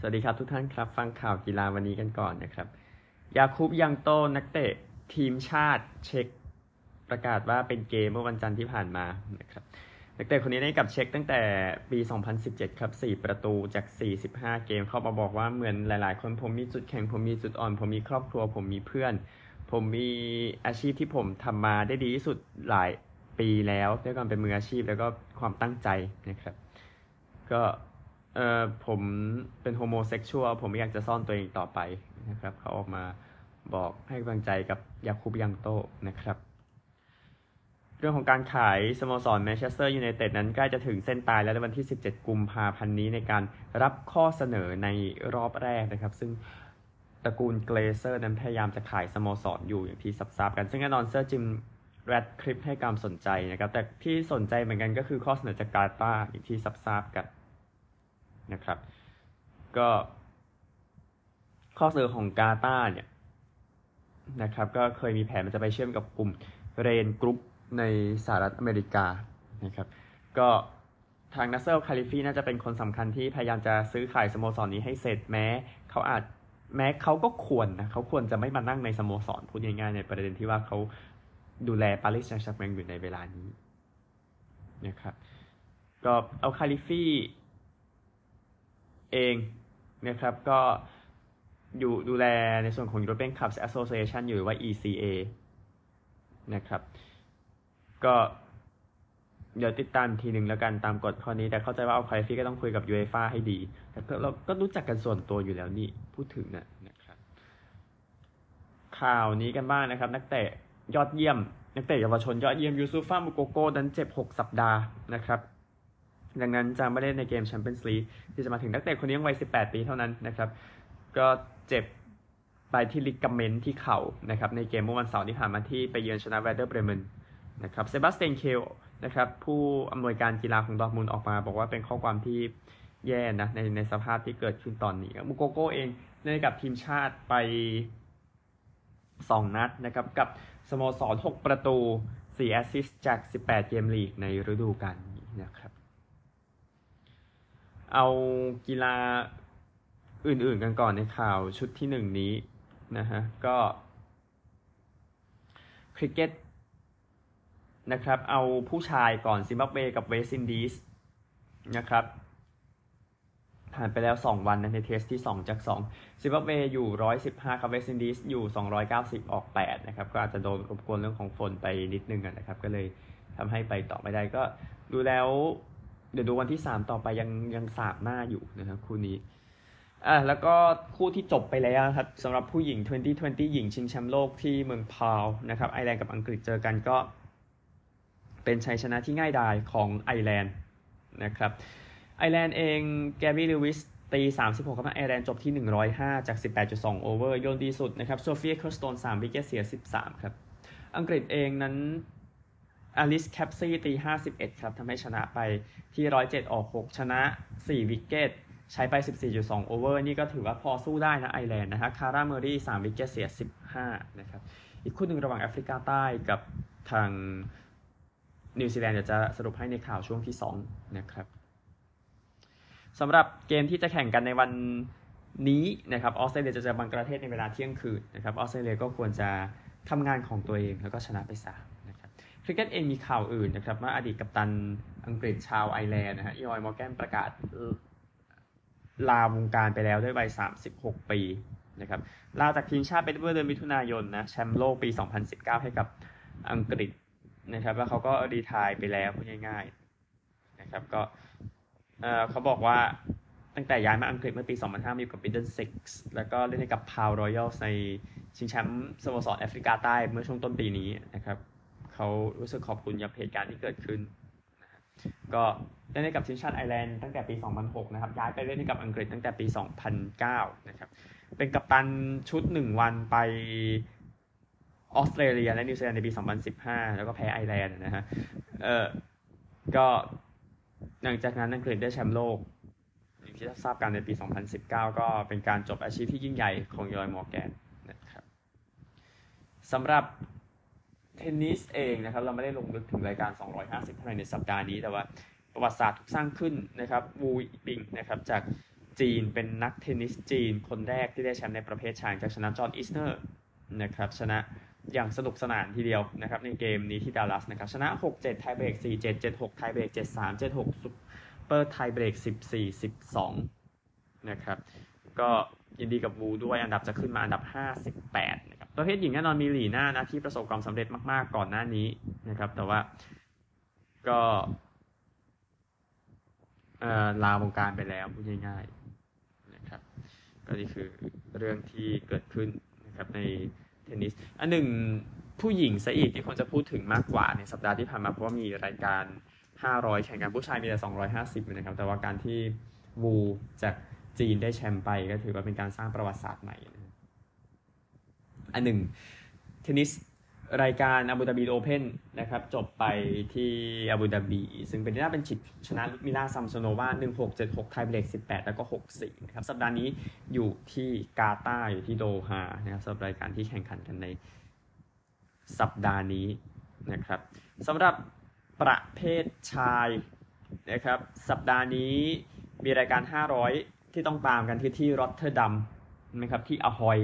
สวัสดีครับทุกท่านครับ ฟังข่าวกีฬาวันนี้กันก่อนนะครับ ยาคูบยังโตนักเตะทีมชาติเช็กประกาศว่าเป็นเกมเมื่อวันจันทร์ที่ผ่านมานะครับนักเตะคนนี้ได้กับเช็คตั้งแต่ปี 2017 ครับ 4 ประตูจาก 45 เกมเข้ามาบอกว่าเหมือนหลาย ๆ คนผมมีจุดแข็งผมมีจุดอ่อน ผมมีครอบครัว ผมมีเพื่อน ผมมีอาชีพที่ผมทำมาได้ดีที่สุดหลายปีแล้วด้วยการเป็นมืออาชีพแล้วก็ความตั้งใจนะครับ ก็ เออผมเป็น homosexual ผมไม่อยากจะซ่อนตัวเองต่อไปนะครับ เขาออกมาบอกให้กำลังใจกับยาคูบยังค์โตนะครับ เรื่องของการขายสโมสรแมนเชสเตอร์ยูไนเต็ดนั้นใกล้จะถึงเส้นตายแล้วในวันที่ 17 กุมภาพันธ์นี้ในการรับข้อเสนอในรอบแรกนะครับ ซึ่งตระกูลเกลเซอร์นั้นพยายามจะขายสโมสรอยู่อย่างที่ทราบๆกัน ซึ่งแน่นอนเซอร์จิมแรดคลิปให้ความสนใจนะครับ แต่ที่สนใจเหมือนกันก็คือข้อเสนอจากกาตาร์อย่างที่ทราบๆกัน นะครับ ก็ข้อเสนอของกาตาร์เนี่ยนะครับ ก็เคยมีแผนมันจะไปเชื่อมกับกลุ่ม Raine Group ในสหรัฐอเมริกานะครับ ก็ทางนัสเซอร์อัลคาลิฟีน่าจะเป็นคนสำคัญที่พยายามจะซื้อขายสโมสรนี้ให้เสร็จแม้เขาอาจแม้เขาก็ควรนะเขาควรจะไม่มานั่งในสโมสรพูดง่ายๆในประเด็นที่ว่าเขาดูแลปารีสแซงต์แชร์แมงอยู่ในเวลานี้นะครับก็อัลคาลิฟี เองนะครับก็อยู่ดูแลในส่วนของ European Clubs Association อยู่หรือว่า ECA นะครับ ก็เดี๋ยวติดตามทีหนึ่งแล้วกันตามกฎข้อนี้ แต่เข้าใจว่าอัลคาลิฟีก็ต้องคุยกับยูเอฟ่าให้ดี แต่เราก็รู้จักกันส่วนตัวอยู่แล้วนี่ พูดถึงนะนะครับ ข่าวนี้กันบ้างนะครับ นักเตะยอดเยี่ยม นักเตะเยาวชนยอดเยี่ยมยูซูฟ่ามุโกโก้นั้นเจ็บ 6 สัปดาห์นะครับ ดังนั้นจะไม่เล่นในเกมแชมเปี้ยนส์ลีกที่จะมาถึงนักเตะคนนี้ยังวัย 18 ปีเท่านั้นนะครับก็เจ็บไปที่ ligament ที่เข่านะครับในเกมเมื่อวันเสาร์ที่ผ่านมาที่ไปเยือนชนะแวเดอร์เบรเมนนะครับเซบาสเตียนเคลนะครับผู้อำนวยการกีฬาของดอร์ทมุนออกมา บอกว่าเป็นข้อความที่แย่นะในในสภาพที่เกิดขึ้นตอนนี้มุโกโก้เองเล่นกับทีมชาติไป 2 นัดนะครับกับสโมสร 6 ประตู 4 แอสซิสต์จาก 18 เกมลีกในฤดูกาลนี้นะครับ เอากีฬาอื่นๆกันก่อนในข่าวชุดที่หนึ่งนี้นะฮะก็คริกเก็ตนะครับเอาผู้ชายก่อนซิมบับเวกับเวสต์อินดีสนะครับผ่านไปแล้ว 2 วันนะใน Test ที่ 2 จาก 2 ซิมบับเวอยู่ 115 ครับเวสต์อินดีสอยู่ 290 ออก 8 นะครับ ก็อาจจะโดนรบกวนเรื่องของฝนไปนิดนึงนะครับ ก็เลยทำให้ไปต่อไม่ได้ก็ดูแล้ว เดี๋ยวดูวันที่3ต่อไปยังยังสาบหน้าอยู่นะครับคู่นี้อะแล้วก็คู่ที่จบไปแล้วครับสำหรับผู้หญิง 2020 หญิงชิงแชมป์โลกที่เมืองพาร์ลนะครับไอร์แลนด์กับอังกฤษเจอกันก็ เป็นชัยชนะที่ง่ายดายของไอร์แลนด์นะครับไอร์แลนด์เองแกบี้ลิวอิสตี 36ครับไอร์แลนด์จบที่ 105 จาก 18.2 over โยนดีสุดนะครับโซฟีเอคเคิลสโตน3 wicket เสีย 13 ครับ อังกฤษเองนั้น อลิซแคปซี่ตี51ครับทำให้ชนะไปที่107ออก6ชนะ4 wicket ใช้ไป 14.2 over นี่ก็ถือว่าพอสู้ได้นะไอร์แลนด์นะฮะคาร่าเมอร์เรย์ 3 wicket เสีย 15 นะครับ อีกคู่หนึ่งระหว่างแอฟริกาใต้กับทางนิวซีแลนด์เดี๋ยวจะสรุปให้ในข่าวช่วงที่ 2 นะครับสำหรับเกมที่จะแข่งกันในวันนี้นะครับออสเตรเลียจะเจอบังกลาเทศในเวลาเที่ยงคืนนะครับออสเตรเลียก็ควรจะทำงานของตัวเองแล้วก็ชนะไปสามนะ คริกเก็ตเองมีข่าวอื่นนะครับว่าอดีตกัปตันอังกฤษชาวไอร์แลนด์นะฮะอีออยมอร์แกนประกาศลาวงการไปแล้วด้วยวัย 36 ปีนะครับลาจากทีมชาติไปเมื่อเดือนมิถุนายนนะแชมป์โลกปี 2019 ให้กับอังกฤษนะครับแล้วเขาก็ retire ไปแล้วพูดง่ายๆนะครับก็เขาบอกว่าตั้งแต่ย้ายมาอังกฤษเมื่อปี 2005อยู่กับมิดเดิลเซ็กส์แล้วก็เล่นให้กับพาร์ลรอยัลส์ในชิงแชมป์สโมสรแอฟริกาใต้เมื่อช่วงต้นปีนี้นะครับ เขารู้สึกขอบคุณกับเหตุการณ์ที่เกิดขึ้น ก็เล่นให้กับทีมชาติไอร์แลนด์ตั้งแต่ปี 2006 นะครับ ย้ายไปเล่นให้กับอังกฤษตั้งแต่ปี 2009 นะครับ เป็นกัปตันชุด 1 วันไปออสเตรเลียและนิวซีแลนด์ในปี 2015 แล้วก็แพ้ไอร์แลนด์นะฮะ เออก็หลังจากนั้นอังกฤษได้แชมป์โลกอย่างที่ทราบกันในปี 2019 ก็เป็นการจบอาชีพที่ยิ่งใหญ่ของอีออยมอร์แกนนะครับสำหรับ เทนนิสเองนะครับเราไม่ได้ลงลึกถึงรายการ 250 เท่าไหร่ในสัปดาห์นี้แต่ว่าประวัติศาสตร์ถูกสร้างขึ้นนะครับวูอี้ปิงนะครับจากจีนเป็นนักเทนนิสจีน คนแรกที่ได้แชมป์ในประเภทชายจากชนะจอห์นอิสเนอร์นะครับชนะอย่างสนุกสนานทีเดียวนะครับในเกมนี้ที่ดัลลัสนะครับชนะ 6-7 ไทเบรก 4-7 7-6 ไทเบรก 7-3 7-6ซุปเปอร์ไทเบรก 14-12 นะครับก็ ยินดีกับวูด้วยอันดับจะขึ้นมาอันดับ 58นะครับประเภทหญิงแน่นอนมีหลีน่านะที่ประสบความสำเร็จมาก ๆ ก่อนหน้านี้นะครับ แต่ว่าก็ลาวงการไปแล้วพูดง่ายๆนะครับ ก็นี่คือเรื่องที่เกิดขึ้นนะครับในเทนนิสอันหนึ่งผู้หญิงซะอีกที่คนจะพูดถึงมากกว่าในสัปดาห์ที่ผ่านมาเพราะว่ามีรายการ 500 แข่งกันผู้ชายมีแต่ 250นะครับแต่ว่าการที่วูจาก จีนได้แชมป์ไปก็ถือว่าเป็นการสร้างประวัติศาสตร์ใหม่นะอันหนึ่งเทนนิสรายการอาบูดาบีโอเพนนะครับ จบไปที่อาบูดาบี ซึ่งเบลินดาเบนชิชชนะลุดมิลาซัมโซโนวา1676 ไทเบรก18 แล้วก็ 64นะครับ สัปดาห์นี้อยู่ที่กาตาร์อยู่ที่โดฮานะครับสำหรับรายการที่แข่งขันกันในสัปดาห์นี้นะครับสำหรับประเภทชายนะครับ สัปดาห์นี้มีรายการ 500 ที่ต้องตามกันที่ที่รอตเทอร์ดัมนะครับที่อาฮอย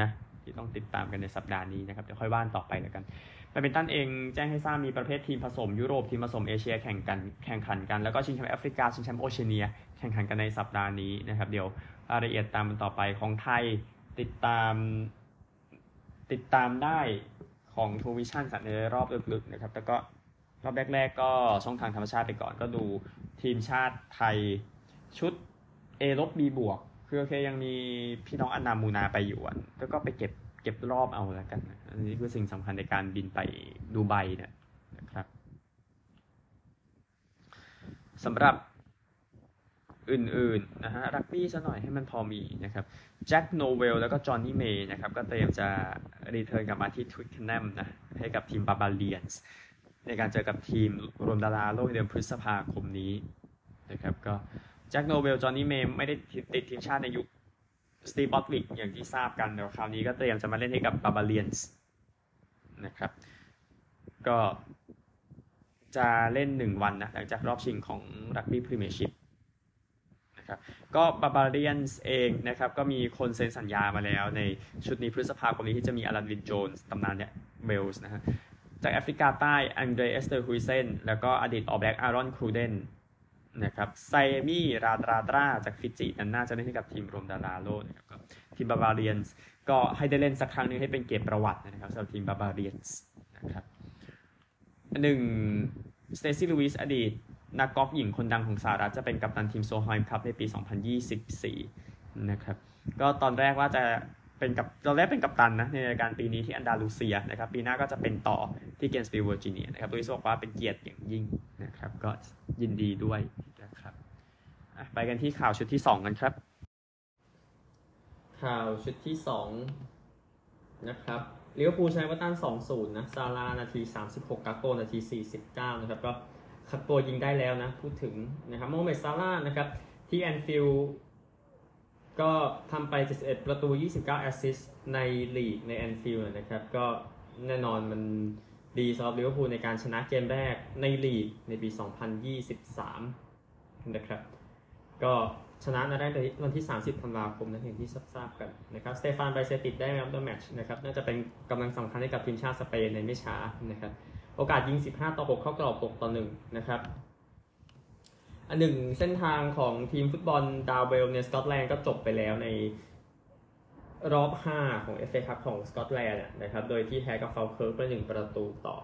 นะที่ต้องติดตามกันในสัปดาห์นี้นะครับเดี๋ยวค่อยว่ากันต่อไปแล้วกันแบดมินตันเองแจ้งให้ทราบมีประเภททีมผสมยุโรปทีมผสมเอเชียแข่งกันแข่งขันกันแล้วก็ชิงแชมป์แอฟริกาชิงแชมป์โอเชียเนียแข่งขันกันในสัปดาห์นี้นะครับเดี๋ยวรายละเอียดตามกันต่อไปของไทยติดตามติดตามได้ของทูวิชั่นสัตว์ในรอบลึกๆนะครับแล้วก็รอบแรก ๆ ก็ช่องทางธรรมชาติไปก่อนก็ดูทีมชาติไทยชุด A ลบ B บวก คือโอเคยังมีพี่น้องอนามูนาไปอยู่อะแล้วก็ไปเก็บเก็บรอบเอาแล้วกัน อันนี้คือสิ่งสำคัญในการบินไปดูไบเนี่ยนะครับสำหรับอื่นๆนะฮะรักบี้ซะหน่อยให้มันพอมีนะครับแจ็คโนเวลแล้วก็จอห์นนี่เมย์นะครับก็เตรียมจะ return กลับมาที่ทวิกเคนแนมนะให้กับทีมบาร์บาเรียนส์ในการเจอกับทีมรวมดาราโลกเดือนพฤษภาคมนี้นะครับก็ แจ็คโนเวลจอห์นนี่เมย์ไม่ได้ติดทีมชาติในยุคสตีฟบอร์ธวิกอย่างที่ทราบกันแต่คราวนี้ก็เตรียมจะมาเล่นให้กับบาร์บาเรียนส์นะครับ ก็จะเล่น 1 วันนะหลังจากรอบชิงของรักบี้พรีเมียร์ชิพนะครับก็บาร์บาเรียนส์เองนะครับ ก็มีคนเซ็นสัญญามาแล้วในชุดนี้พฤษภาคมนี้ที่จะมีอลันวินโจนส์ตำนานเนี่ยเวลส์นะฮะจากแอฟริกาใต้อังเดรเอสเตอร์ฮุยเซ่นแล้วก็อดีตออลแบล็กอารอนครูเดน นะครับเซมี่ราดราดราจากฟิจินั้นน่าจะเล่นให้กับทีมรวมดาราโลกนะครับทีมบาร์บาเรียนส์ก็ให้ได้เล่นสักครั้งนึงให้เป็นเกมประวัตินะครับสำหรับทีมบาร์บาเรียนส์นะครับหนึ่งสเตซี่ลูวิสอดีตนักกอล์ฟหญิงคนดังของสหรัฐจะเป็นกัปตันทีมโซลไฮม์ครับในปี 2024 นะครับ ก็ตอนแรกว่าจะ เป็นกับตอนแรกเป็นกัปตันนะในรายการปีนี้ที่อันดาลูเซียนะครับ ปีหน้าก็จะเป็นต่อที่เกนส์วิลล์เวอร์จิเนียนะครับลูวิสบอกว่าเป็นเกียรติอย่างยิ่งนะครับ ก็ยินดีด้วยนะครับไปกันที่ข่าวชุดที่ 2 กันครับ ข่าวชุดที่ 2 นะครับลิเวอร์พูลชนะเอฟเวอร์ตัน2-0 นะซาลาห์นาที 36กักโปนาที 49 นะครับ ก็คัดตัวยิงได้แล้วนะ พูดถึงนะครับโมฮาเหม็ดซาลาห์นะครับ ที่แอนฟิลด์ ก็ทำไป 71 ประตู 29 assist ในลีกในแอนฟิลด์นะครับ ก็แน่นอนมันดีสำหรับลิเวอร์พูลในการชนะเกมแรกในลีกในปี 2023 นะครับ ก็ชนะมาได้ในวันที่ 30 ธันวาคมนะอย่างที่ทราบกันนะครับสเตฟานไบเซติชได้รับ the match นะครับ น่าจะเป็นกำลังสำคัญให้กับทีมชาติสเปนในไม่ช้านะครับ โอกาสยิง 15 ต่อ 6 เข้ากรอบ 6 ต่อ 1 นะครับ หนึ่งเส้นทางของทีมฟุตบอลดาร์เวลในสกอตแลนด์ก็จบไปแล้วในรอบ 5 ของ FA คัพของสกอตแลนด์นะครับ โดยที่แพ้กับฟัลเคิร์กไปหนึ่งประตูต่อ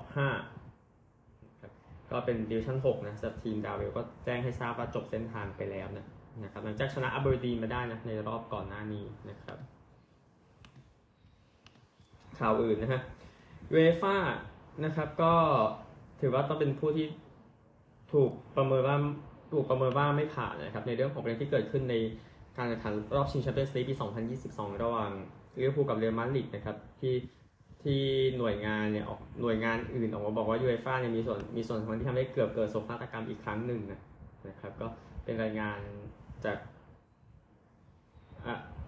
5ครับก็เป็น division 6นะสำหรับทีมดาร์เวลก็แจ้งให้ทราบว่าจบเส้นทางไปแล้วนะนะครับหลังจากชนะอเบอร์ดีนมาได้นะในรอบก่อนหน้านี้นะครับ ข่าวอื่นนะฮะยูฟ่านะครับก็ถือว่าต้องเป็นผู้ที่ถูกประเมินว่า ถูกประเมินว่าไม่ผ่านนะครับในเรื่องของประเด็นที่เกิดขึ้นในการแข่งขันรอบชิงแชมเปี้ยนส์ลีกปี 2022 ระหว่างลิเวอร์พูลกับเรอัลมาดริดนะครับที่ที่หน่วยงานเนี่ยออกหน่วยงานอื่นออกมาบอกว่ายูเอฟ่าเนี่ยมีส่วนมีส่วนสำคัญที่ทำให้เกือบเกิดโศกนาฏกรรมอีกครั้งหนึ่งนะนะครับก็เป็นรายงานจาก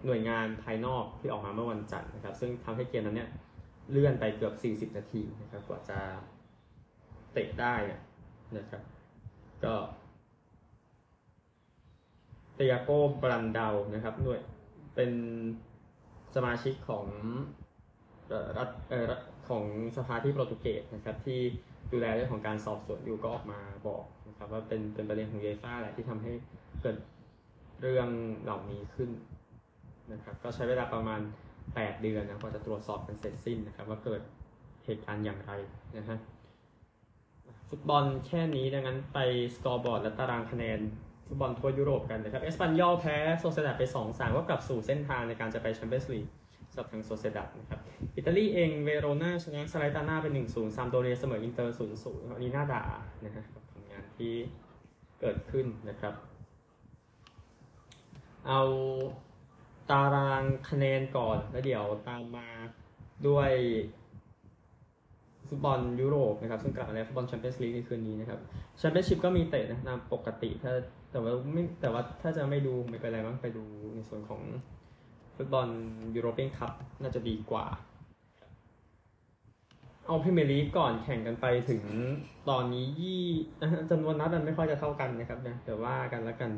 หน่วยงานภายนอกที่ออกมาเมื่อวันจันทร์นะครับ ซึ่งทำให้เกมนั้นเนี่ยเลื่อนไปเกือบ 40 นาทีนะครับกว่าจะเตะได้นะครับ ก็ ตียโกบรันเดานะครับหน่วยเป็นสมาชิกของรัฐเอ่อของสภาที่โปรตุเกสนะครับที่ดูแลเรื่องของการสอบสวนอยู่ก็ออกมาบอกนะครับว่าเป็นเป็นประเด็นของเยฟ่าแหละที่ทำให้เกิดเรื่องเหล่านี้ขึ้นนะครับก็ใช้เวลาประมาณ 8 เดือนนะกว่าจะตรวจสอบกันเสร็จสิ้นนะครับว่าเกิดเหตุการณ์อย่างไรนะฮะฟุตบอลแค่นี้ดังนั้นไปสกอร์บอร์ดและตารางคะแนน ฟุตบอลทั่วยุโรปกันนะครับเอสปันยอลแพ้โซเซียดาดไป2-3ก็กลับสู่เส้นทางในการจะไปแชมเปี้ยนส์ลีกสำหรับทางโซเซียดาดนะครับอิตาลีเองเวโรนาชนะซาแลร์นิตาน่าไป1-0ซามพ์โดเรียเสมออินเตอร์0-0อันนี้น่าด่านะฮะกับผลงานที่เกิดขึ้นนะครับ เอาตารางคะแนนก่อนแล้วเดี๋ยวตามมาด้วยฟุตบอลยุโรปนะครับ ซึ่งกลับมาแล้วฟุตบอลแชมเปี้ยนส์ลีกในคืนนี้นะครับแชมเปี้ยนชิพก็มีเตะนะตามปกติถ้า แต่ว่าไม่แต่ว่าถ้าจะไม่ดูไม่เป็นไรมั้งไปดูในส่วนของฟุตบอลยูโรเปียนคัพน่าจะดีกว่า เอาพรีเมียร์ลีกก่อนแข่งกันไปถึงตอนนี้ยี่จำนวนนัดมันไม่ค่อยจะเท่ากันนะครับนะแต่ว่ากันแล้วกัน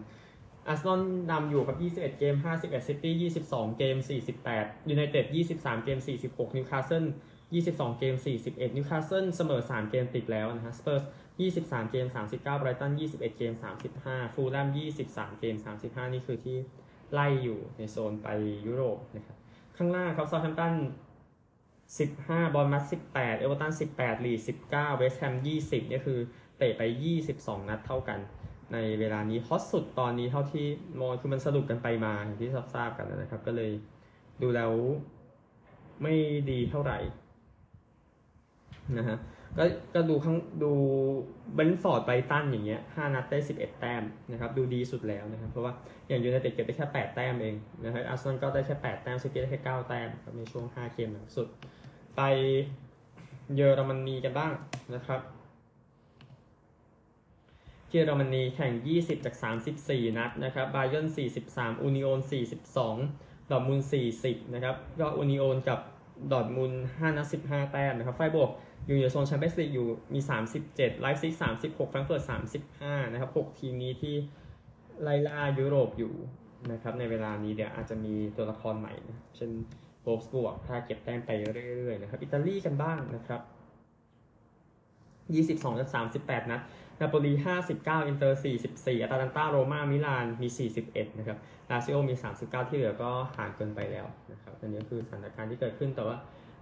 อาร์เซนอลนำอยู่ครับ 21 เกม 51 ซิตี้ 22 เกม 48 ยูไนเต็ด 23 เกม 46 นิวคาสเซิล 22 เกม 41 นิวคาสเซิลเสมอ 3 เกมติดแล้วนะฮะ สเปอร์ส 23 เกม 39ไบรตัน 21 เกม 35 ฟูแล่ม 23 เกม 35 นี่คือที่ไล่อยู่ในโซนไปยุโรปนะครับ ข้างล่างครับซา u แฮมป์ตัน 15 บอร์นมัธ18 เอเวอร์ตัน 18 ลีดส์19 เวสต์แฮม 20 นี่คือเตะไป 22 นัดเท่ากัน ในเวลานี้ฮอตสุดตอนนี้เท่าที่มองคือมันสะดุดกันไปมาอย่างที่ทราบกันนะครับ ก็เลยดูแล้วไม่ดีเท่าไหร่นะฮะ ก็ก็ดูข้างดูเบรนท์ฟอร์ดไบรตันอย่างเงี้ยห้านัดได้11แต้มนะครับดูดีสุดแล้วนะครับ เพราะว่าอย่างยูไนเต็ดเก็บได้แค่8แต้มเองนะครับอาร์เซนอลก็ได้แค่8แต้มซิตี้ได้แค่9แต้มครับในช่วง5เกมหลังสุด ไปเยอรมนีกันบ้างนะครับเยอรมนีแข่ง 20 จาก 34 นัดนะครับบาเยิร์น43 อูนิโอน 42 ดอร์ทมุนด์ 40 นะครับก็อูนิโอนกับดอร์ทมุนด์5นัด15 แต้มนะครับ ไฟรบวร์ก อยู่ในโซนแชมเปี้ยนส์ลีกอยู่มี 37 ไลป์ซิก36แฟรงก์เฟิร์ต35 นะครับ 6 ทีมนี้ที่ไล่ล่ายุโรปอยู่นะครับในเวลานี้เดี๋ยวอาจจะมีตัวละครใหม่นะเช่นโวล์ฟสบวร์กถ้าเก็บแต้มไปเรื่อยๆนะครับอิตาลีกันบ้างนะครับ22จาก38 นัดนาโปลี 59 อินเตอร์ 44อตาลันตาโรมามิลาน มี 41 นะครับลาซิโอมี 39 ที่เหลือก็ห่างเกินไปแล้วนะครับอันนี้คือสถานการณ์ที่เกิดขึ้นแต่ว่า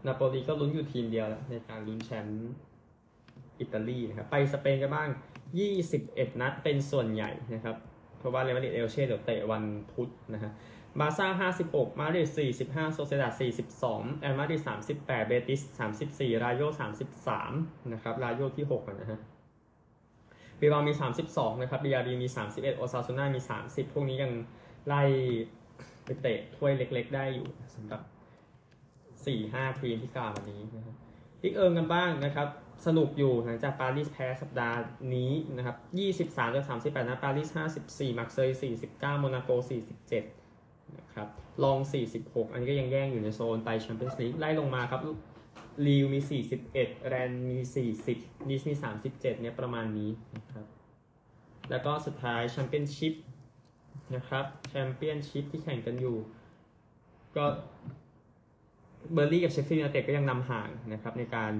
นาโปลีก็ลุ้นอยู่ทีมเดียวแล้วในการลุ้นแชมป์อิตาลีนะครับ ไปสเปนกันบ้าง 21 นัดเป็นส่วนใหญ่นะครับ เพราะว่าเรอัลมาดริดเอลเช่เดี๋ยวเตะวันพุธนะฮะบาซ่า 56 มาดริด 45 โซเซียดาด42แอตมาดริด 38 เบติส 34 รายโย33 นะครับ รายโยที่ 6 นะฮะบีบามี 32 นะครับบีอารีมี 31 โอซาซูน่ามี 30 พวกนี้ยังไล่ไปเตะถ้วยเล็ก ๆ ได้อยู่สำหรับ 4-5ทีมที่กล่าววันนี้นะครับอีกเอิงกันบ้างนะครับ สนุกอยู่หลังจากปารีสแพ้สัปดาห์นี้นะครับ23จาก38นะปารีส54มักเซย49โมนาโก47นะครับล็องส์ 46 อันนี้ก็ยังแย่งอยู่ในโซนไปแชมเปี้ยนส์ลีกไล่ลงมาครับลีลมี 41 แรนส์มี 40นีซมี 37 เนี่ยประมาณนี้นะครับ แล้วก็สุดท้ายแชมเปี้ยนชิพนะครับแชมเปี้ยนชิพที่แข่งกันอยู่ ก็ เบิร์นลีย์กับเชฟฟิลด์ยูไนเต็ดก็ยังนำห่างนะครับในการ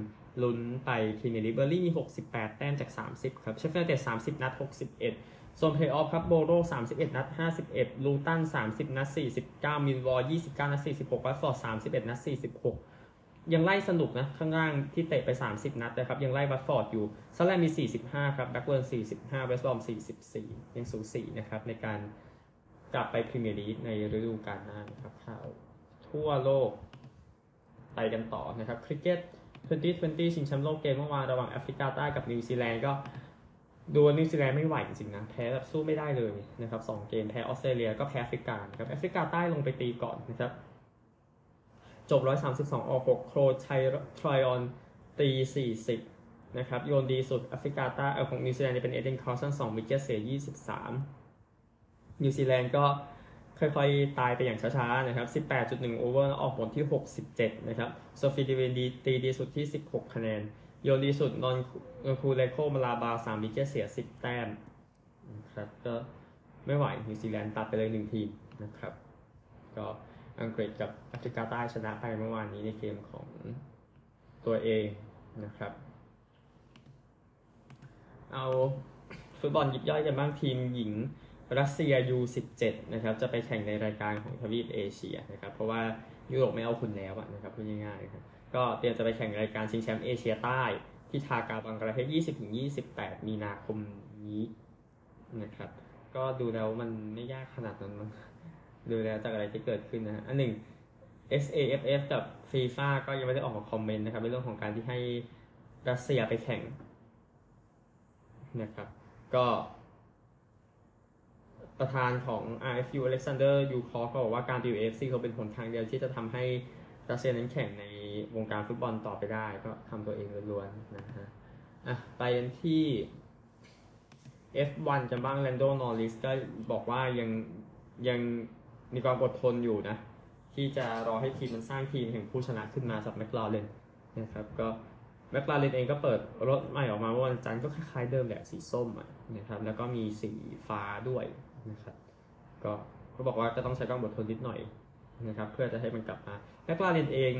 ลุ้นไปพรีเมียร์ลีกเบิร์นลีย์มี 68 แต้มจาก 30 ครับเชฟฟิลด์ยูไนเต็ด30 นัด 61โซนเพลย์ออฟครับโบโร31 นัด 51 ลูตัน 30 นัด 49 มิลล์วอลล์29 นัด 46วัตฟอร์ด31 นัด 46 ยังไล่สนุกนะ ข้างล่างที่เตะไป 30 นัดนะครับ ยังไล่วัตฟอร์ดอยู่ซันเดอร์แลนด์มี 45 ครับแบล็กเบิร์น45เวสต์บรอม44 ยังสูสีนะครับในการกลับไปพรีเมียร์ลีกในฤดูกาลหน้านะครับข่าวทั่วโลก ไปกันต่อนะครับคริกเก็ต2020 ชิงแชมป์โลกเกมเมื่อวานระหว่างแอฟริกาใต้กับนิวซีแลนด์ก็ดูนิวซีแลนด์ไม่ไหวจริงๆนะ แพ้แบบสู้ไม่ได้เลยนะครับสองเกมแพ้ออสเตรเลียก็แพ้แอฟริกาครับแอฟริกาใต้ลงไปตีก่อนนะครับ จบ 132 ออก 6 โคลอี ไทรออนตี 40 นะครับโยนดีสุดแอฟริกาใต้เออของนิวซีแลนด์เป็นอีเดนคาร์สัน2 wicket เสีย 23 นิวซีแลนด์ก็ ค่อยๆ ตายไปอย่างช้าๆ นะครับ 18.1 over ออกผลที่ 67 นะครับโซฟีดีไวน์ตีดีสุดที่ 16 คะแนน โยนดีสุดนอนคูลูเลโก มลาบา 3 wicket เสีย 10 แต้มนะครับก็ไม่ไหวนิวซีแลนด์ตัดไปเลยหนึ่งทีมนะครับ ก็อังกฤษกับแอฟริกาใต้ชนะไปเมื่อวานนี้ในเกมของตัวเองนะครับ เอาฟุตบอลยิบย่อยกันบ้างทีมหญิง รัสเซีย U17 นะครับจะไปแข่งในรายการของทวีปเอเชียนะครับเพราะว่ายุโรปไม่เอาคุณแล้วนะครับพูดง่ายๆครับก็เตรียมจะไปแข่งรายการชิงแชมป์เอเชียใต้ที่ทากาบังกลาเทศ20-28 มีนาคมนี้นะครับก็ดูแล้วมันไม่ยากขนาดนั้นมั้งดูแล้วจากอะไรที่เกิดขึ้นนะฮะอันหนึ่ง SAFF กับ FIFA ก็ยังไม่ได้ออกมาคอมเมนต์นะครับในเรื่องของการที่ให้รัสเซียไปแข่งนะครับก็ ประธานของ RFU Alexander y u k o ก็บอกว่าการไปอยู่ AFC เขาเป็นผลทางเดียวที่จะทำให้รัสเซียนั้นแข่งในวงการฟุตบอลต่อไปได้ก็ทำตัวเองล้วนๆนะฮะอะไปกันที่ F1 กันบ้างแลนโดนอริสก็บอกว่ายังยังมีความอดทนอยู่นะ ที่จะรอให้ทีมมันสร้างทีมแห่งผู้ชนะขึ้นมาสับแมคลาเรนนะครับก็แมคลาเรนเองก็เปิดรถใหม่ออกมาเมื่อวันจันทร์ก็คล้ายๆเดิมแหละสีส้มนะครับแล้วก็มีสีฟ้าด้วย นะครับก็เขาบอกว่าจะต้องใช้ความอดทนนิดหน่อยนะครับเพื่อจะให้มันกลับมาแมคลาเรนเอง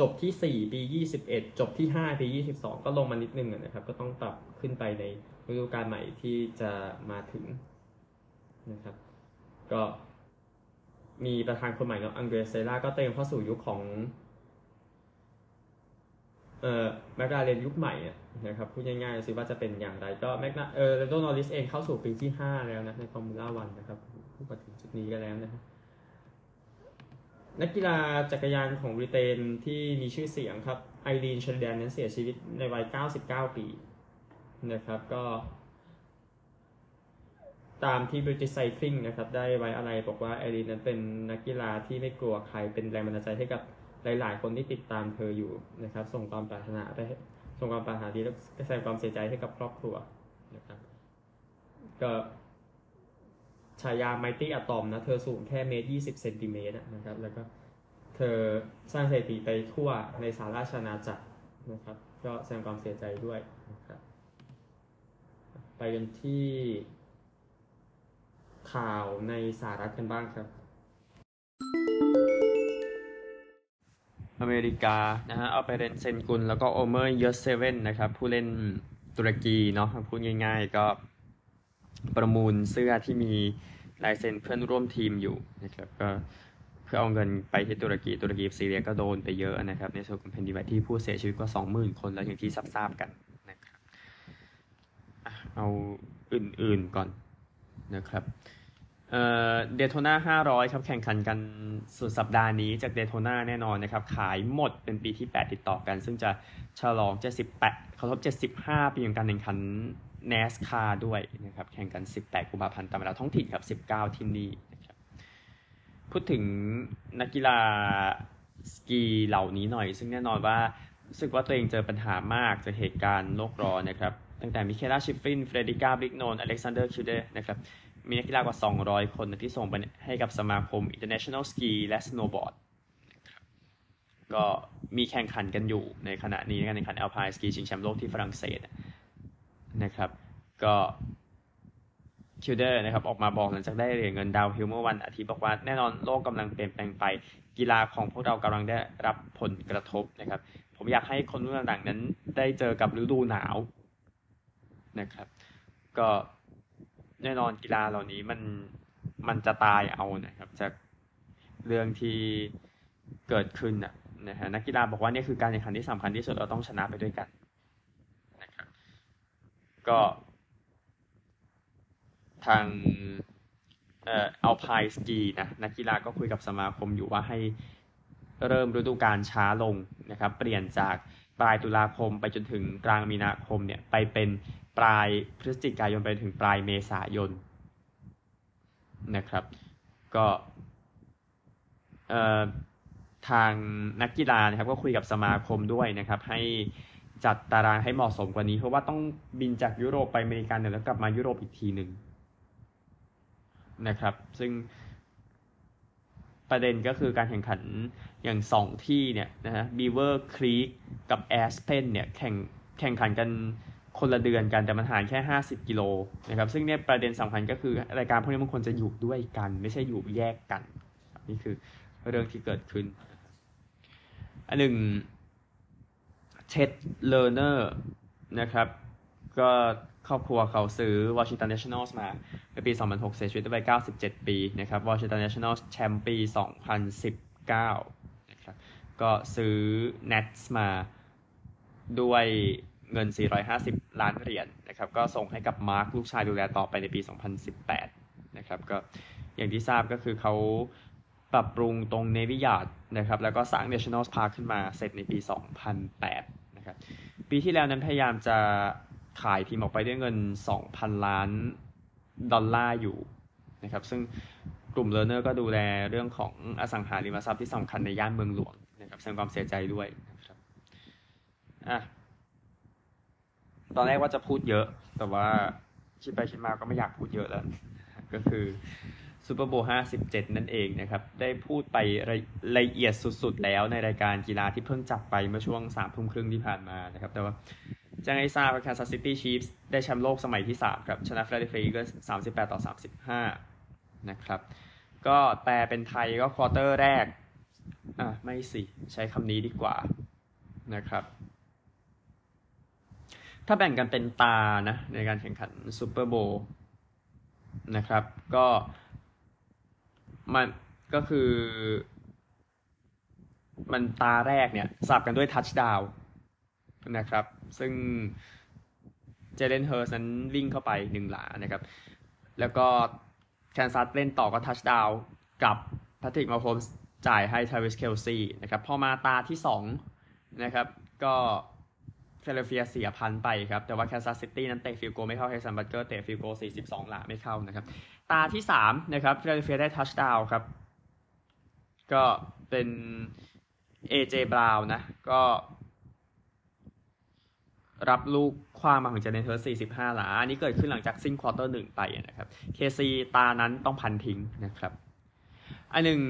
จบที่ 4 ปี 21 จบที่ 5 ปี 22 ก็ลงมานิดนึงนะครับ ก็ต้องปรับขึ้นไปในฤดูกาลใหม่ที่จะมาถึงนะครับ ก็มีประธานคนใหม่เนาะอังเดรเซล่าก็เต็มเข้าสู่ยุคของ เอ่อแมคลาเรนยุคใหม่นะครับพูดง่ายๆสิว่าจะเป็นอย่างไรก็แมคลาเรน เออ แลนโดนอร์ริสเองเข้าสู่ปีที่ 5 แล้วนะในฟอร์มูล่าวันนะครับพูดมาถึงจุดนี้กันแล้วนะครับนักกีฬาจักรยานของบริเตนที่มีชื่อเสียงครับไอลีนเชอริแดนนั้นเสียชีวิตในวัย 99 ปีนะครับก็ ตามที่ British Cycling นะครับได้ไว้อาลัยบอกว่าไอลีนนั้นเป็นนักกีฬาที่ไม่กลัวใครเป็นแรงบันดาลใจให้กับ หลาย ๆ คนที่ติดตามเธออยู่นะครับ ส่งความปรารถนาไปส่งความปรารถนาดีและแสดงความเสียใจให้กับครอบครัวนะครับ ก็ฉายา Mighty Atom นะเธอสูงแค่เมตรยี่สิบเซนติเมตรนะครับ แล้วก็เธอสร้างสถิติไปทั่วในสาราชนาจักรนะครับ ก็แสดงความเสียใจด้วยนะครับ ไปกันที่ข่าวในสหรัฐกันบ้างครับ อเมริกานะฮะอัลเปเรนเซนกุนแล้วก็โอเมอร์ยูร์ตเซเวนนะครับผู้เล่นตุรกีเนาะพูดง่ายๆก็ประมูลเสื้อที่มีลายเซ็นเพื่อนร่วมทีมอยู่นะครับก็เพื่อเอาเงินไปที่ตุรกีตุรกีซีเรียก็โดนไปเยอะนะครับในส่วนของแผ่นดินไหวที่ผู้เสียชีวิตกว่า 20,000 คนแล้วอย่างที่ทราบๆกันนะครับเอาอื่นๆก่อนนะครับ เอ่อเดโทนา500 ครับ แข่งขันกันสุดสัปดาห์นี้จากเดโทนาแน่นอนนะครับ ขายหมดเป็นปีที่ 8 ติดต่อกัน ซึ่งจะฉลอง 78เขาทบ75 ปีของการแข่งขัน NASCAR ด้วยนะครับ แข่งกัน 18 กุมภาพันธ์ตามเวลาท้องถิ่นครับ 19 ที่นี่นะครับ พูดถึงนักกีฬาสกีเหล่านี้หน่อย ซึ่งแน่นอนว่ารู้สึกว่าตัวเองเจอปัญหามากจากเหตุการณ์โลกร้อนนะครับ ตั้งแต่มิเคลาชิฟฟรินเฟเดริก้าบริกโนเนอเล็กซานเดอร์คิลเดนะครับ มีนักกีฬากว่า 200 คนที่ส่งไปให้กับสมาคม International Ski และ Snowboard นะครับก็มีแข่งขันกันอยู่ในขณะนี้ในการแข่งขัน Alpine Ski ชิงแชมป์โลกที่ฝรั่งเศสนะครับ ก็คิวเดอร์นะครับออกมาบอกหลังจากได้เหรียญเงิน downhill เมื่อวันอาทิตย์บอกว่าแน่นอนโลกกำลังเปลี่ยนแปลงไป กีฬาของพวกเรากำลังได้รับผลกระทบนะครับ ผมอยากให้คนรุ่นต่างๆนั้นได้เจอกับฤดูหนาวนะครับ ก็ แน่นอนกีฬาเหล่านี้มันมันจะตายเอานะครับ จากเรื่องที่เกิดขึ้นนะนะฮะนักกีฬาบอกว่านี่คือการแข่งขันที่สำคัญที่สุดเราต้องชนะไปด้วยกันนะครับก็ทางเอ่อเอัลพายสกีนะนักกีฬาก็คุยกับสมาคมอยู่ว่าให้เริ่มฤดูกาลช้าลงนะครับ เปลี่ยนจากปลายตุลาคมไปจนถึงกลางมีนาคมเนี่ยไปเป็น ปลายพฤศจิกายนไปถึงปลายเมษายนนะครับ ก็ทางนักกีฬานะครับ ก็คุยกับสมาคมด้วยนะครับ ให้จัดตารางให้เหมาะสมกว่านี้ เพราะว่าต้องบินจากยุโรปไปอเมริกาเนี่ยแล้วกลับมายุโรปอีกทีหนึ่งนะครับ ซึ่งประเด็นก็คือการแข่งขันอย่างสองที่เนี่ยนะฮะบีเวอร์ครีกกับแอสเพนเนี่ยแข่งแข่งขันกัน คนละเดือนกันแต่มันห่างแค่ 50 กิโลนะครับซึ่งเนี่ยประเด็นสำคัญก็คือรายการพวกนี้มันควรจะอยู่ด้วยกัน ไม่ใช่อยู่แยกกัน นี่คือเรื่องที่เกิดขึ้น อันหนึ่งเท็ดเลอร์เนอร์นะครับ ก็ครอบครัวเขาซื้อ Washington Nationals มาในปี 2006 เสียชีวิตไป97 ปีนะครับ Washington Nationals แชมป์ปี 2019นะครับก็ซื้อ Nats มาด้วยเงิน 450 ล้านเหรียญนะครับ ก็ส่งให้กับมาร์คลูกชายดูแลต่อไปในปี 2018 นะครับก็อย่างที่ทราบก็คือเขาปรับปรุงตรง Navy Yard นะครับ แล้วก็สร้าง Nationals Park ขึ้นมาเสร็จในปี 2008 นะครับ ปีที่แล้วนั้นพยายามจะขายทีมออกไปด้วยเงิน 2,000 ล้านดอลลาร์อยู่นะครับ ซึ่งกลุ่มเลอเนอร์ก็ดูแลเรื่องของอสังหาริมทรัพย์ที่สำคัญในย่านเมืองหลวงนะครับแสดงความเสียใจด้วยนะครับอะ ตอนแรกว่าจะพูดเยอะ แต่ว่าคิดไปคิดมาก็ไม่อยากพูดเยอะแล้ว ก็คือซูเปอร์โบว์57 นั่นเองนะครับ ได้พูดไปละเอียดสุดๆ แล้วในรายการกีฬาที่เพิ่งจับไปเมื่อช่วง3ทุ่มครึ่งที่ผ่านมานะครับ แต่ว่าจ้งให้ทราบว่า Kansas City Chiefs ได้แชมป์โลกสมัยที่ 3 ครับ ชนะ Philadelphia Eagles 38 ต่อ 35 นะครับ ก็แปลเป็นไทยก็ควอเตอร์แรก อะ ไม่สิ ใช้คำนี้ดีกว่านะครับ ถ้าแบ่งกันเป็นตานะในการแข่งขันซูเปอร์โบว์นะครับ ก็มันก็คือ มันตาแรกเนี่ยสับกันด้วย touchdown นะครับ ซึ่งเจเลนเฮิร์ตส์นั้นวิ่งเข้าไปหนึ่งหลานะครับ แล้วก็แคนซัสเล่นต่อก็ touchdown กับแพทริกมาโฮมส์จ่ายให้ทราวิสเคลซีนะครับ พอมาตาที่สองนะครับ ก็ ฟิลาเดลเฟียเสีย punt ไปครับ แต่ว่าแคนซัสซิตี้นั้นเตะ field goal ไม่เข้าแฮร์ริสันบัตเกอร์เตะ field goal 42 หลาไม่เข้านะครับ ตาที่ 3 นะครับฟิลเดลเฟียได้ touchdown ครับ ก็เป็น AJ Brown นะ ก็รับลูกขว้างมาของเจเนเทอร์45 หลา อันนี้เกิดขึ้นหลังจากสิ้น quarter หนึ่งไปนะครับ KC ตานั้นต้อง punt ทิ้งนะครับ อันหนึ่ง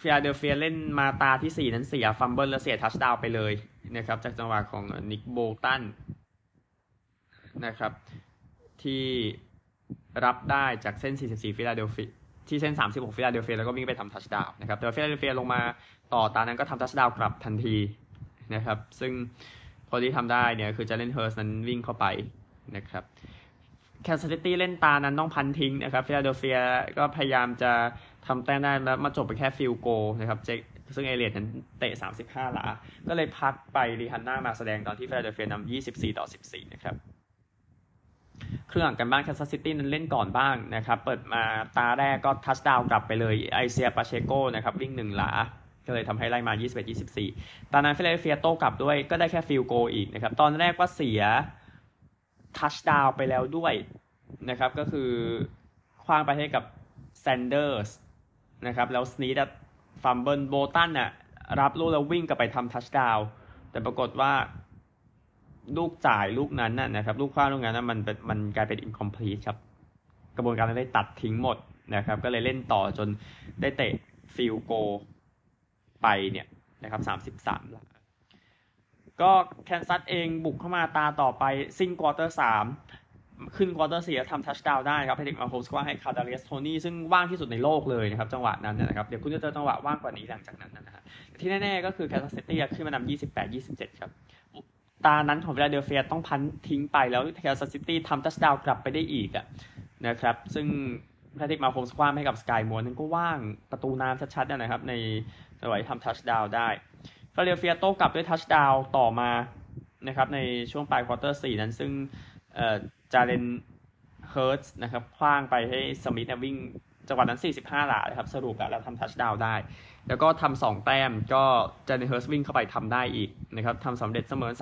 ฟิลาเดลเฟียเล่นมาตาที่ 4 นั้นเสีย fumble และเสีย touchdown ไปเลย นะครับจากจังหวะของนิกโบลตันนะครับที่รับได้จากเส้น 44 ฟิลาเดลเฟียที่เส้น 36 ฟิลาเดลเฟียแล้วก็วิ่งไปทำ touchdown นะครับแต่ฟิลาเดลเฟียลงมาต่อตานั้นก็ทำ touchdown กลับทันทีนะครับซึ่งคนที่ทำได้เนี่ยคือจาเลนเฮิร์ตส์นั้นวิ่งเข้าไปนะครับแคนซัสซิตี้เล่นตานั้นต้อง punt ทิ้งนะครับฟิลาเดลเฟียก็พยายามจะทำแต้มได้แล้วมาจบไปแค่ field goal นะครับเจ ซึ่งเอลเลียตนั้นเตะ 35 หลา ก็เลยพักไปริฮานนามาแสดงตอนที่ฟิลาเดลเฟียนำ24 ต่อ 14 นะครับ ครึ่งหลังบ้างแคนซัสซิตี้นั้นเล่นก่อนบ้างนะครับ เปิดมาตาแรกก็ touchdown กลับไปเลยไอเซยาปาเชโกนะครับวิ่งหนึ่งหลาก็เลยทำให้ไล่มา 21-24 ตอนนั้นฟิลาเดลเฟียโต้กลับด้วยก็ได้แค่ field goal อีกนะครับ ตอนแรกว่าเสียtouchdown ไปแล้วด้วยนะครับ ก็คือขว้างไปให้กับแซนเดอร์สนะครับ แล้วสนีด fumble โบลตันน่ะรับลูกแล้ววิ่งกลับไปทำ touchdown แต่ปรากฏว่าลูกจ่ายลูกนั้นน่ะนะครับ ลูกขว้างลูกนั้นนะมันเป็นมันกลายเป็น incomplete ครับ กระบวนการได้ตัดทิ้งหมดนะครับ ก็เลยเล่นต่อจนได้เตะ field goal ไปเนี่ยนะครับสามสิบสามก็แคนซัสเองบุกเข้ามาตาต่อไปซึ่ง quarter สาม ขึ้น quarter สี่ทำ touchdown ได้ครับแพทริกมาโฮมส์ก็ให้คาดาเรียสโทนีย์ซึ่งว่างที่สุดในโลกเลยนะครับจังหวะนั้นนะครับ เดี๋ยวคุณจะเจอจังหวะว่างกว่านี้หลังจากนั้นนะฮะที่แน่ๆก็คือแคนซัสซิตี้ขึ้นมานำยี่สิบแปดยี่สิบเจ็ดครับ ตานั้นของฟิลาเดลเฟียต้อง punt ทิ้งไปแล้วแคนซัสซิตี้ทำ touchdown กลับไปได้อีกอะนะครับ ซึ่งแพทริกมาโฮมส์ขว้างให้กับสกายมัวร์นั้นก็ว่างประตูน้ำชัดๆนะครับ ในจังหวะที่ทำ touchdown ได้ฟิลาเดลเฟียโต้กลับด้วย touchdown ต่อมานะครับในช่วงปลาย quarter สี่นั้นซึ่ง จาเลนเฮิร์ตส์นะครับขว้างไปให้สมิธวิ่งจังหวะนั้น 45 หลาครับ สรุปแล้วทำ touchdown ได้ แล้วก็ทำสองแต้มก็จาเลนเฮิร์ตส์วิ่งเข้าไปทำได้อีกนะครับทำสำเร็จเสมอ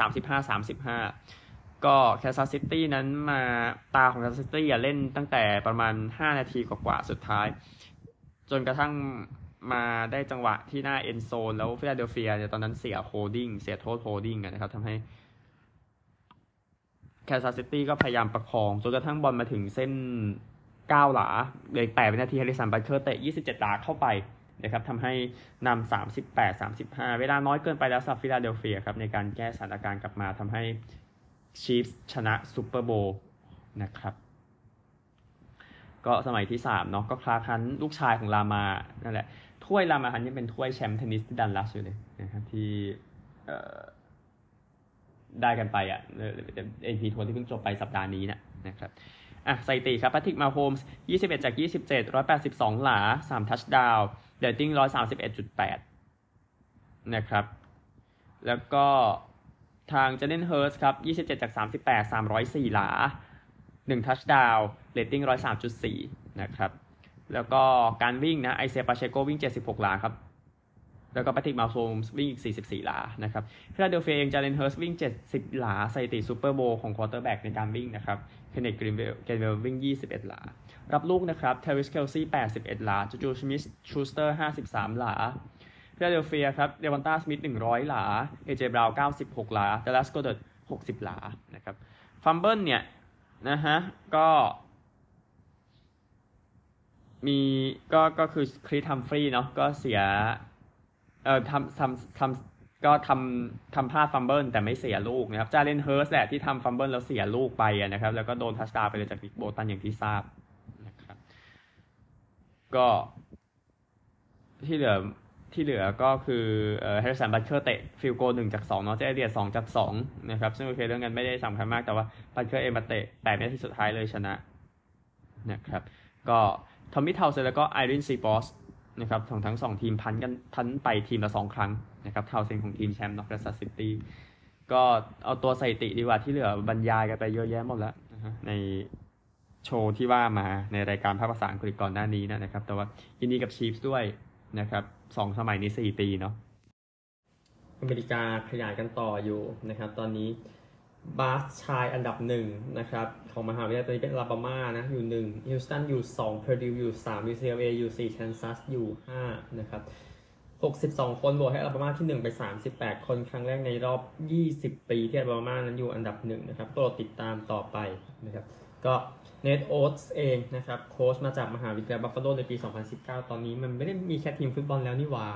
35-35 ก็แคนซัสซิตี้นั้นมาตาของแคนซัสซิตี้เล่นตั้งแต่ประมาณ 5 นาทีกว่าๆสุดท้าย จนกระทั่งมาได้จังหวะที่หน้า end zone แล้วฟิลาเดลเฟียเนี่ยตอนนั้นเสีย holding เสียโทษ holding นะครับทำให้ แคนซัสซิตี้ก็พยายามประคอง จนกระทั่งบอลมาถึงเส้น 9 หลาเหลือ8วินาทีแฮร์ริสันบัตเคอร์เตะ 27 หลาเข้าไปนะครับทำให้นำ38 35 เวลาน้อยเกินไปแล้วสำหรับฟิลาเดลเฟียครับในการแก้สถานการณ์กลับมาทำให้ชีฟส์ชนะซูเปอร์โบวล์นะครับ ก็สมัยที่สามเนาะก็คลาร์กฮันต์ลูกชายของลามาร์นั่นแหละถ้วยลามาร์ฮันต์ยังเป็นถ้วยแชมป์เทนนิสที่ดัลลัสอยู่เลยนะครับที่เอ่อ ได้กันไปอะ ATP Tour ที่เพิ่งจบไปสัปดาห์นี้นะนะครับอะสถิติครับแพทริกมาโฮมส์21 จาก 27 182 หลา 3 touchdown rating 131.8 นะครับ แล้วก็ทางจาเลนเฮิร์ตส์ครับ 27 จาก 38 304 หลา 1 touchdown rating 103.4 นะครับ แล้วก็การวิ่งนะ ไอเซยาปาเชโกวิ่ง 76 หลาครับ แล้วก็แพทริกมาโฮมส์วิ่งอีก 44 หลา นะครับฟิลาเดลเฟียเองจาเลนเฮิร์ตส์วิ่ง 70 หลาสถิติซูเปอร์โบวล์ของ quarterback ในการวิ่งนะครับเคนเนธเกนเวลเกนเวลวิ่ง 21 หลา รับลูกนะครับทราวิสเคลซี่ 81 หลาจูจูสมิธชูสเตอร์ 53 หลาฟิลาเดลเฟียครับเดวอนต้าสมิธ 100 หลาเอเจบราวน์96 หลาเดลัสโกเดต60 หลา นะครับ fumble เนี่ยนะฮะ ก็มีก็ก็คือคริสทัมฟรีเนาะก็เสีย เอ่อทำทำทำก็ทำทำพลาด fumble แต่ไม่เสียลูกนะครับจาเลนเฮิร์ตส์แหละที่ทำ fumble แล้วเสียลูกไปนะครับ แล้วก็โดน touchdown ไปเลยจากนิกโบลตันอย่างที่ทราบนะครับ ก็ที่เหลือที่เหลือก็คือเอ่อแฮร์ริสันบัตเคอร์เตะ field goal หนึ่งจากสองเนาะเจคเอลเลียตสองจากสองนะครับซึ่งโอเคเรื่องนั้นไม่ได้สำคัญมากแต่ว่าบัตเคอร์เองมาเตะแปดวินาทีสุดท้ายเลยชนะนะครับ ก็ทอมมี่ทาวน์เซนด์แล้วก็อาร์รินซิพอสส์ นะครับของทั้งสองทีม punt กัน punt ไปทีมละสองครั้งนะครับทาวน์เซนด์ของทีมแชมป์แคนซัสซิตี้ก็เอาตัวสถิติดีกว่าที่เหลือบรรยายกันไปเยอะแยะหมดแล้วในโชว์ที่ว่ามาในรายการภาคภาษาอังกฤษก่อนหน้านี้นะครับ แต่ว่ายินดีกับชีฟส์ด้วยนะครับสองสมัยนี้สี่ปีเนาะอเมริกาขยายกันต่ออยู่นะครับ ตอนนี้ บาสชายอันดับหนึ่งนะครับ ของมหาวิทยาลัยตอนนี้เป็นอลาบามานะ อยู่หนึ่งฮิวสตันอยู่สองเพอร์ดิวอยู่สาม UCLA อยู่สี่แคนซัสอยู่ห้านะครับหกสิบสองคนโหวตให้อลาบามาที่หนึ่งไปสามสิบแปดคนครั้งแรกในรอบยี่สิบปีที่อลาบามานั้นอยู่อันดับหนึ่งนะครับโปรดติดตามต่อไปนะครับ ก็เนทโอ๊ตส์เองนะครับโค้ชมาจากมหาวิทยาลัยบัฟฟาโลในปี 2019 ตอนนี้มันไม่ได้มีแค่ทีมฟุตบอลแล้วนี่หว่า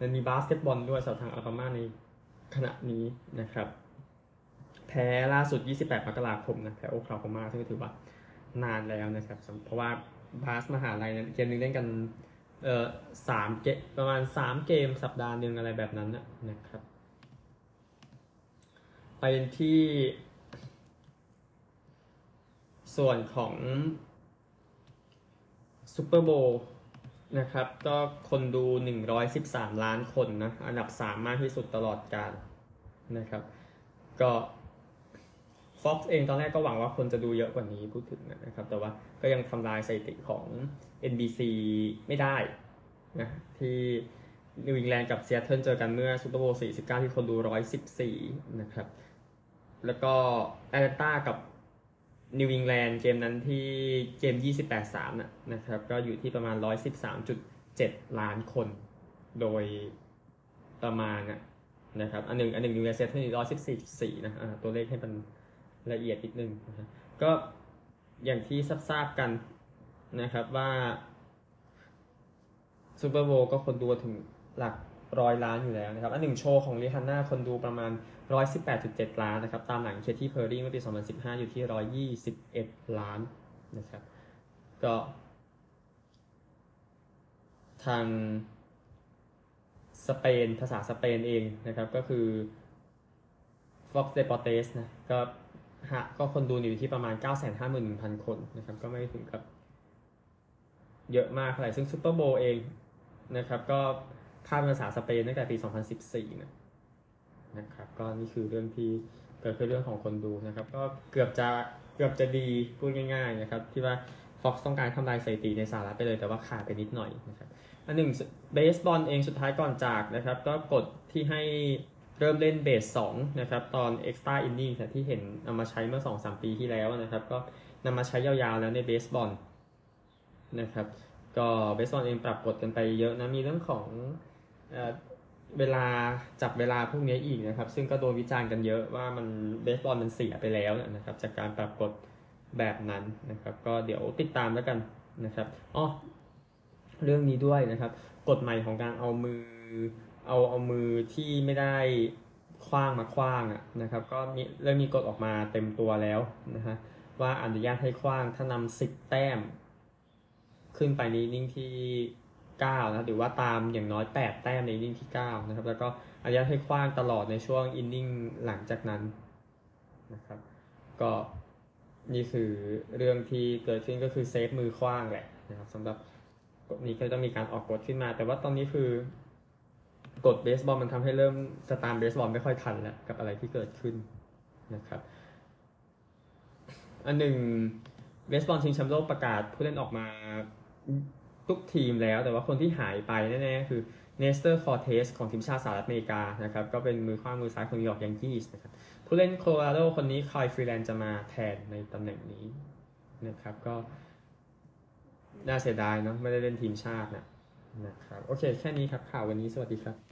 มันมีบาสเกตบอลด้วยสำหรับทางอลาบามาในขณะนี้นะครับ แพ้ล่าสุด 28มกราคมนะแพ้โอคลาโฮมาซึ่งก็ถือว่านานแล้วนะครับ เพราะว่าบาสมหาลัยนั้นเกมหนึ่งเล่นกันเอ่อสามเกมประมาณ 3 เกมสัปดาห์หนึ่งอะไรแบบนั้นนะครับ ไปที่ ส่วนของซูเปอร์โบนะครับ ก็คนดู 113 ล้านคนนะ อันดับ 3 มากที่สุดตลอดกาลนะครับ ก็ Fox เองตอนแรกก็หวังว่าคนจะดูเยอะกว่านี้พูดถึงนะครับ แต่ว่าก็ยังทำลายสถิติของ NBC ไม่ได้นะที่นิวอิงแลนด์กับเซียเทิลเจอกันเมื่อซูเปอร์โบวล์49 ที่คนดู 114 นะครับ แล้วก็แอตแลนตากับนิวอิงแลนด์เกมนั้นที่เกม 28-3นะนะครับ ก็อยู่ที่ประมาณ 113.7 ล้านคน โดยประมาณนะครับ อันหนึ่งอันหนึ่งนิวอิงแลนด์เซียเทิลร้อยสิบสี่สี่นะตัวเลขให้มัน ละเอียดนิดนึงนะครับก็อย่างที่ทราบกันนะครับว่าซูเปอร์โบก็คนดูถึงหลักร้อยล้านอยู่แล้วนะครับอันหนึ่งโชว์ของริฮันน่าคนดูประมาณ 118.7 ล้านนะครับ ตามหลังเคที่เพอร์รี่เมื่อปี 2015 อยู่ที่ 121 ล้านนะครับ ก็ ทางสเปนภาษาสเปนเองนะครับ ก็คือ Fox Deportes นะ ก็ ฮะก็คนดูอยู่ที่ประมาณ 951,000 คนนะครับ ก็ไม่ถึงกับเยอะมากเท่าไหร่ซึ่งซูเปอร์โบเองนะครับ ก็ค่ามภาษาสเปนตั้งแต่ปี 2014 นะนะครับ ก็นี่คือเรื่องที่เกิดขึ้นเรื่องของคนดูนะครับ ก็เกือบจะเกือบจะดีพูดง่าย ๆ นะครับ ที่ว่า Fox ต้องการทำลายสถิติในสหรัฐไปเลยแต่ว่าขาดไปนิดหน่อยนะครับ อันหนึ่งเบสบอลเองสุดท้ายก่อนจากนะครับ ก็กดที่ให้ เริ่มเล่นเบสสองนะครับตอน extra inning นะที่เห็นนำมาใช้เมื่อ 2-3 ปีที่แล้วนะครับก็นำมาใช้ยาวๆแล้วในเบสบอลนะครับก็เบสบอลเองปรับกฎกันไปเยอะนะมีเรื่องของเอเวลาจับเวลาพวกนี้อีกนะครับ ซึ่งก็โดนวิจารณ์กันเยอะว่ามันเบสบอลมันเสียไปแล้วนะครับ จากการปรับกฎแบบนั้นนะครับ ก็เดี๋ยวติดตามแล้วกันนะครับอ๋อเรื่องนี้ด้วยนะครับ กฎใหม่ของการเอามือ เอาเอามือที่ไม่ได้คว้างมาคว้างอะนะครับ ก็มีเริ่มมีกฎออกมาเต็มตัวแล้วนะฮะว่าอนุญาตให้คว้างถ้านำสิบแต้ม ขึ้นไปในนิ่งที่เก้านะหรือว่าตามอย่างน้อยแปดแต้มในนิ่งที่เก้านะครับ แล้วก็อนุญาตให้คว้างตลอดในช่วงอินนิ่งหลังจากนั้นนะครับ ก็นี่คือเรื่องที่เกิดขึ้นก็คือ save มือขว้างแหละนะครับสำหรับกฎนี้ก็ต้องมีการออกกฎขึ้นมา แต่ว่าตอนนี้คือ กฎเบสบอลมันทำให้เริ่มจะตามเบสบอลไม่ค่อยทันแล้วกับอะไรที่เกิดขึ้นนะครับ อันหนึ่งเบสบอลชิงแชมป์โลกประกาศผู้เล่นออกมาทุกทีมแล้ว แต่ว่าคนที่หายไปแน่ๆคือเนสเตอร์คอร์เทสของทีมชาติสหรัฐอเมริกานะครับก็เป็นมือขวามือซ้ายของนิวยอร์กยังกี้สนะครับผู้เล่นโคโลราโดคนนี้คอยฟรีแลนซ์จะมาแทนในตำแหน่งนี้นะครับก็น่าเสียดายเนาะไม่ได้เล่นทีมชาตินะนะครับโอเค แค่นี้ครับข่าววันนี้สวัสดีครับ